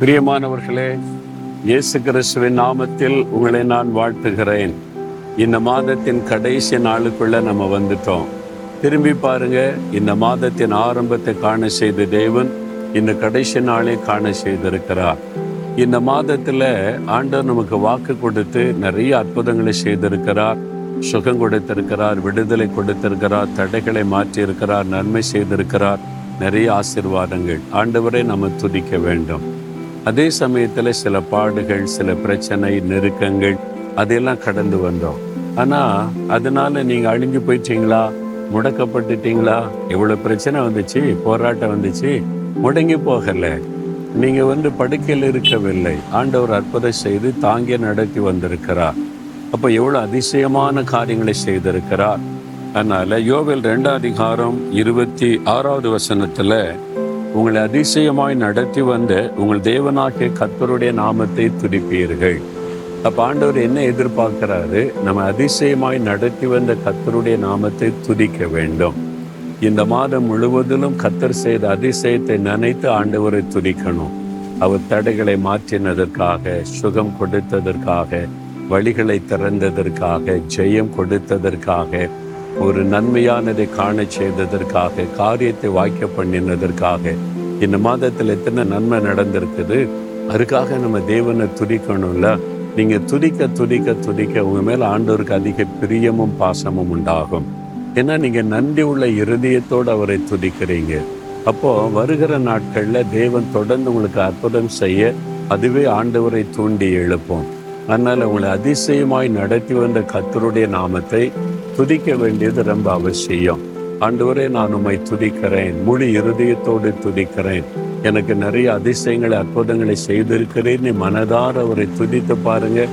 பிரியமானவர்களே இயேசு கிறிஸ்துவின் நாமத்தில் உங்களை நான் வாழ்த்துகிறேன். இந்த மாதத்தின் கடைசி நாளுக்குள்ள நம்ம வந்துட்டோம். திரும்பி பாருங்க இந்த மாதத்தின் ஆரம்பத்தை காண செய்த தேவன் இந்த கடைசி நாளை காண செய்திருக்கிறார். இந்த மாதத்துல ஆண்டவர் நமக்கு வாக்கு கொடுத்து நிறைய அற்புதங்களை செய்திருக்கிறார். சுகம் கொடுத்திருக்கிறார் விடுதலை கொடுத்திருக்கிறார் தடைகளை மாற்றி இருக்கிறார் நன்மை செய்திருக்கிறார். நிறைய ஆசீர்வாதங்கள். ஆண்டவரை நம்ம துதிக்க வேண்டும். அதே சமயத்தில் சில பாடுகள் சில பிரச்சனை நெருக்கங்கள் அதெல்லாம் கடந்து வந்தோம். ஆனால் அதனால நீங்கள் அழிஞ்சு போயிட்டீங்களா? முடக்கப்பட்டுட்டீங்களா? எவ்வளோ பிரச்சனை வந்துச்சு போராட்டம் வந்துச்சு முடங்கி போகலை. நீங்கள் வந்து படுக்கையில் இருக்கவில்லை. ஆண்டவர் அற்புதம் செய்து தாங்கி நடத்தி வந்திருக்கிறார். அப்போ எவ்வளோ அதிசயமான காரியங்களை செய்திருக்கிறார். அதனால் யோவில் ரெண்டாம் அதிகாரம் இருபத்தி ஆறாவது வசனத்தில் உங்களை அதிசயமாய் நடத்தி வந்த உங்கள் தேவனாகிய கத்தருடைய நாமத்தை துடிப்பீர்கள் அப்ப ஆண்டவர் என்ன எதிர்பார்க்கிறாரு? நம்ம அதிசயமாய் நடத்தி வந்த கத்தருடைய நாமத்தை துதிக்க வேண்டும். இந்த மாதம் முழுவதிலும் கத்தர் செய்த அதிசயத்தை நினைத்து ஆண்டவரை துதிக்கணும். அவர் தடைகளை மாற்றினதற்காக சுகம் கொடுத்ததற்காக வழிகளை திறந்ததற்காக ஜெயம் கொடுத்ததற்காக ஒரு நன்மையானதை காண செய்ததற்காக காரியத்தை வாய்க்க பண்ணினதற்காக. இந்த மாதத்தில் எத்தனை நன்மை நடந்திருக்குது? அதுக்காக நம்ம தேவனை துதிக்கணும்ல. நீங்க துதிக்க துதிக்க துதிக்க உங்க மேல் ஆண்டவருக்கு அதிக பிரியமும் பாசமும் உண்டாகும். ஏன்னா நீங்க நன்றி உள்ள இருதயத்தோடு அவரை துதிக்கிறீங்க. அப்போ வருகிற நாட்கள்ல தேவன் தொடர்ந்து உங்களுக்கு அற்புதம் செய்ய அதுவே ஆண்டவரை தூண்டி எழுப்போம். அதனால உங்களை அதிசயமாய் நடத்தி வந்த கத்தருடைய நாமத்தை துதிக்க வேண்டியது ரொம்ப அவசியம். ஆண்டவரே நான் உண்மை துதிக்கிறேன். முழு இருதயத்தோடு துதிக்கிறேன். எனக்கு நிறைய அதிசயங்களை அற்புதங்களை செய்திருக்கிறேன் நீ மனதார அவரை துதித்து பாருங்க.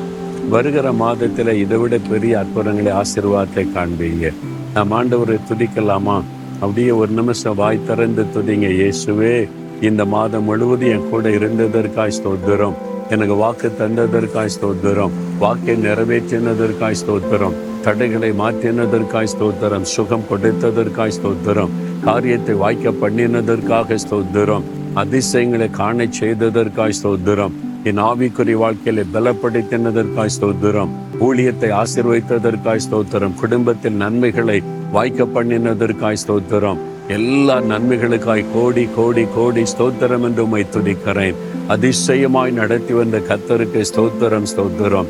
வருகிற மாதத்தில் இதை விட பெரிய அற்புதங்களை ஆசீர்வாதத்தை காண்பீங்க. நாம் ஆண்டவரை துதிக்கலாமா? அப்படியே ஒரு நிமிஷம் வாய் திறந்து துதிங்க இயேசுவே இந்த மாதம் முழுவதும் என் கூட இருந்ததற்காய் ஸ்தோத்திரம். எனக்கு வாக்கு தந்ததற்காய் ஸ்தோத்திரம். வாக்கை நிறைவேற்றினதற்காய் ஸ்தோத்திரம். தடைகளை மாற்றினதற்காய் ஸ்தோத்திரம் சுகம் கொடுத்ததற்காய் ஸ்தோத்திரம் காரியத்தை வாய்க்க பண்ணினதற்காக ஸ்தோத்திரம் அதிசயங்களை காண செய்ததற்காய் ஸ்தோத்திரம் என் ஆவிக்குறி வாழ்க்கையில பலப்படுத்தினதற்காய் ஸ்தோத்திரம் ஊழியத்தை ஆசீர்வைத்ததற்காய் ஸ்தோத்திரம் குடும்பத்தில் நன்மைகளை வாய்க்க பண்ணினதற்காய் ஸ்தோத்திரம் எல்லா நன்மைகளுக்காய் கோடி கோடி கோடி ஸ்தோத்திரம் என்று உம்மை துடிக்கிறேன் அதிசயமாய் நடத்தி வந்த கத்தருக்கு ஸ்தோத்திரம் ஸ்தோத்திரம்.